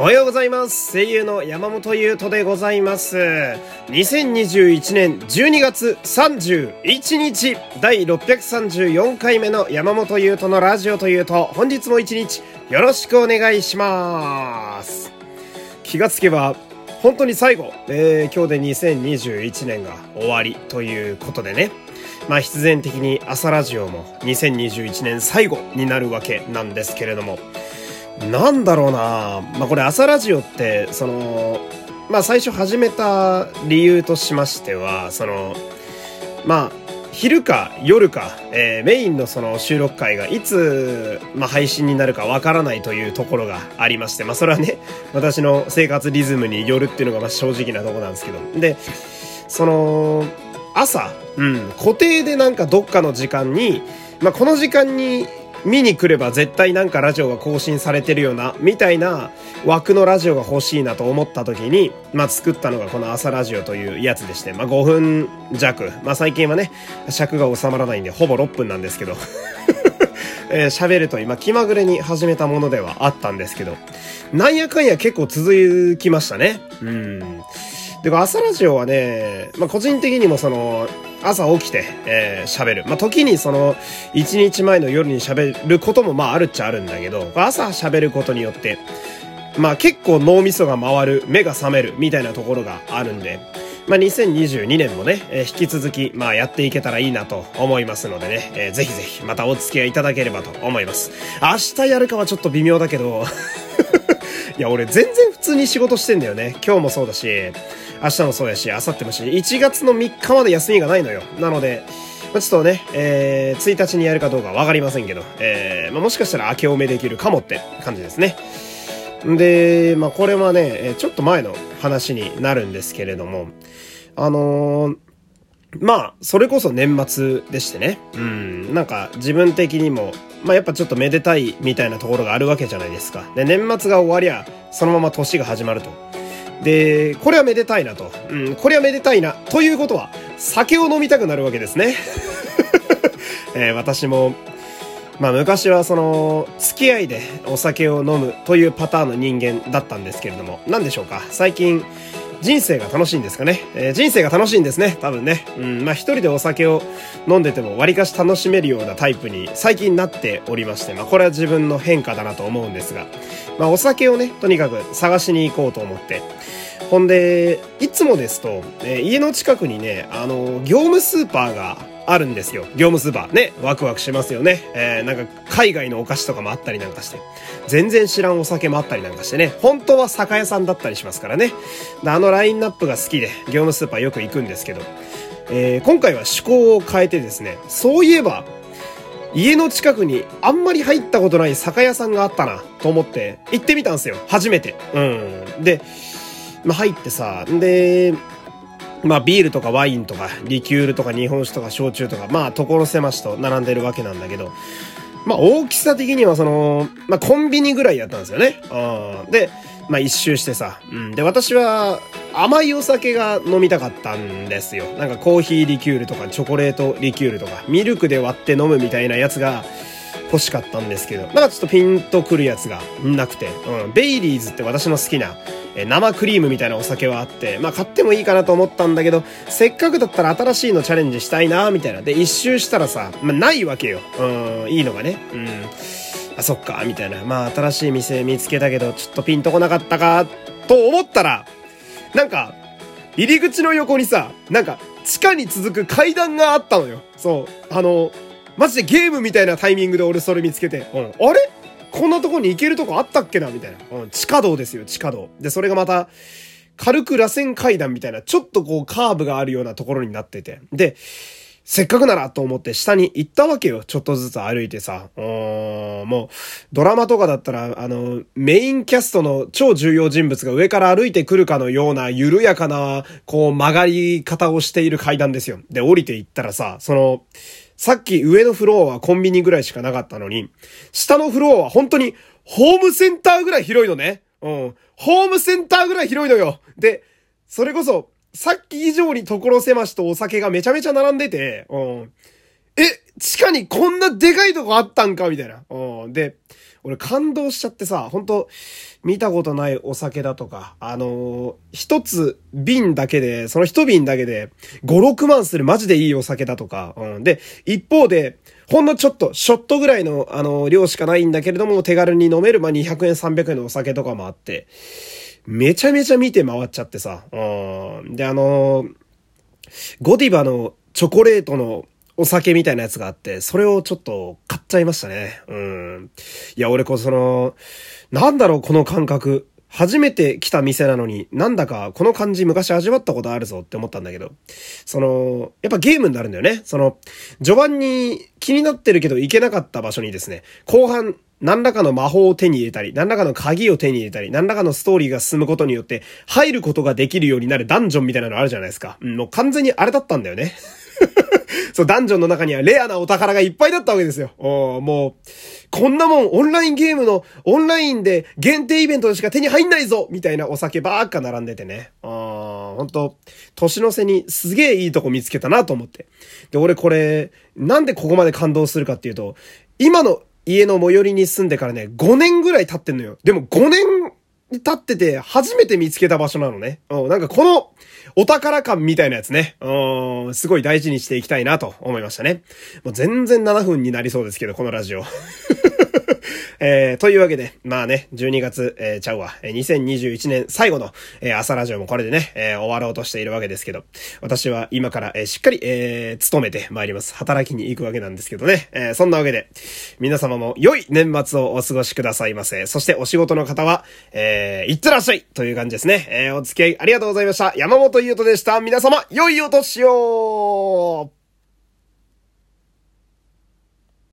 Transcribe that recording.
おはようございます。声優の山本優斗でございます。2021年12月31日、第634回目の山本優斗のラジオというと、本日も一日よろしくお願いします。気がつけば、本当に最後、えー今日で2021年が終わりということでね。まあ必然的に朝ラジオも2021年最後になるわけなんですけれども、なんだろうなまあこれ朝ラジオって、その、まあ最初始めた理由としましては、その、まあ、昼か夜か、えーメインのその収録回がいつ、まあ、配信になるかわからないというところがありまして、まあそれはね、私の生活リズムによるっていうのがまあ正直なとこなんですけど。で、その、朝、うん、固定でなんかどっかの時間に、まあこの時間に見に来れば絶対なんかラジオが更新されてるよな、みたいな枠のラジオが欲しいなと思った時に、まあ作ったのがこの朝ラジオというやつでして、まあ5分弱。まあ最近はね、尺が収まらないんでほぼ6分なんですけど、えー喋ると今気まぐれに始めたものではあったんですけど、なんやかんや結構続きましたね。うん。で、朝ラジオはね、まあ、個人的にもその、朝起きて、えー喋る。まあ、時にその、一日前の夜に喋ることもまああるっちゃあるんだけど、朝喋ることによって、まあ結構脳みそが回る、目が覚める、みたいなところがあるんで、まあ2022年もね、えー引き続き、まあやっていけたらいいなと思いますのでね、えーぜひぜひまたお付き合いいただければと思います。明日やるかはちょっと微妙だけど、いや、俺全然普通に仕事してんだよね。今日もそうだし、明日もそうやし、明後日もし、1月の3日まで休みがないのよ。なので、まあ、ちょっとね、えー、1日にやるかどうかわかりませんけど、えー、まあ、もしかしたら明けおめできるかもって感じですね。んで、まあ、これはね、ちょっと前の話になるんですけれども、あのーまあ、それこそ年末でしてね。うん。なんか、自分的にも、まあやっぱちょっとめでたいみたいなところがあるわけじゃないですか。で、年末が終わりゃ、そのまま年が始まると。で、これはめでたいなと。うん、これはめでたいな。ということは、酒を飲みたくなるわけですね。えー私も、まあ昔はその、付き合いでお酒を飲むというパターンの人間だったんですけれども、何でしょうか最近、人生が楽しいんですかね、えー人生が楽しいんですね、多分ね。うん、まあ一人でお酒を飲んでても割かし楽しめるようなタイプに最近なっておりまして、まあこれは自分の変化だなと思うんですが、まあお酒をね、とにかく探しに行こうと思って、ほんで、いつもですと、えー家の近くにね、あの、業務スーパーがあるんですよ。業務スーパー。ね、ワクワクしますよね。えーなんか、海外のお菓子とかもあったりなんかして。全然知らんお酒もあったりなんかしてね。本当は酒屋さんだったりしますからね。あのラインナップが好きで、業務スーパーよく行くんですけど、えー今回は趣向を変えてですね、そういえば、家の近くにあんまり入ったことない酒屋さんがあったなと思って行ってみたんですよ。初めて。うん。で、まあ、入ってさ、で、まあビールとかワインとかリキュールとか日本酒とか焼酎とかまあ所狭しと並んでるわけなんだけど、まあ大きさ的にはその、まあコンビニぐらいやったんですよね。うん。で、まあ一周してさ、うん。で、私は甘いお酒が飲みたかったんですよ。なんかコーヒーリキュールとかチョコレートリキュールとかミルクで割って飲むみたいなやつが欲しかったんですけど、なんかちょっとピンとくるやつがなくて、うん。ベイリーズって私の好きな、え生クリームみたいなお酒はあって、まあ買ってもいいかなと思ったんだけど、せっかくだったら新しいのチャレンジしたいな、みたいな。で、一周したらさ、まあないわけよ。うん、いいのがね。うん。あ、そっか、みたいな。まあ新しい店見つけたけど、ちょっとピンとこなかったか、と思ったら、なんか、入り口の横にさ、なんか、地下に続く階段があったのよ。そう。あの、マジでゲームみたいなタイミングで俺それ見つけて、うん、あれ？こんなとこに行けるとこあったっけなみたいな。うん、地下道ですよ、地下道。で、それがまた、軽く螺旋階段みたいな、ちょっとこうカーブがあるようなところになってて。で、せっかくならと思って下に行ったわけよ。ちょっとずつ歩いてさ。うん、もう、ドラマとかだったら、あの、メインキャストの超重要人物が上から歩いてくるかのような緩やかな、こう曲がり方をしている階段ですよ。で、降りていったらさ、その、さっき上のフロアはコンビニぐらいしかなかったのに、下のフロアは本当にホームセンターぐらい広いのね。うん。ホームセンターぐらい広いのよ。で、それこそ、さっき以上に所狭しとお酒がめちゃめちゃ並んでて、うん。え、地下にこんなでかいとこあったんかみたいな。うん。で、俺感動しちゃってさ、本当見たことないお酒だとか、あのー、一つ瓶だけで、その一瓶だけで、5、6万するマジでいいお酒だとか、うん。で、一方で、ほんのちょっと、ショットぐらいの、あのー、量しかないんだけれども、手軽に飲める、まあ、200円、300円のお酒とかもあって、めちゃめちゃ見て回っちゃってさ、うん。で、あのー、ゴディバのチョコレートのお酒みたいなやつがあって、それをちょっと買っちゃいましたね。うん。いや、俺こその、なんだろう、この感覚。初めて来た店なのに、なんだかこの感じ昔味わったことあるぞって思ったんだけど、その、やっぱゲームになるんだよね。その、序盤に気になってるけど行けなかった場所にですね、後半、何らかの魔法を手に入れたり、何らかの鍵を手に入れたり、何らかのストーリーが進むことによって、入ることができるようになるダンジョンみたいなのあるじゃないですか。うん、もう完全にあれだったんだよね。そう、ダンジョンの中にはレアなお宝がいっぱいだったわけですよ。おもう、こんなもんオンラインゲームのオンラインで限定イベントでしか手に入んないぞみたいなお酒ばーっか並んでてね。あー、ほんと、年の瀬にすげえいいとこ見つけたなと思って。で、俺これ、なんでここまで感動するかっていうと、今の家の最寄りに住んでからね、5年ぐらい経ってんのよ。でも5年立ってて初めて見つけた場所なのね。うん、なんかこのお宝感みたいなやつね。うん、すごい大事にしていきたいなと思いましたね。もう全然7分になりそうですけど、このラジオ。えー、というわけで、まあね、12月、えー、ちゃうわえ、2021年最後の、えー、朝ラジオもこれでね、えー、終わろうとしているわけですけど、私は今から、えー、しっかり、えー、勤めて参ります。働きに行くわけなんですけどね。えー、そんなわけで、皆様も良い年末をお過ごしくださいませ。そしてお仕事の方は、えー、いってらっしゃいという感じですね。えー、お付き合いありがとうございました。山本優斗でした。皆様、良いお年を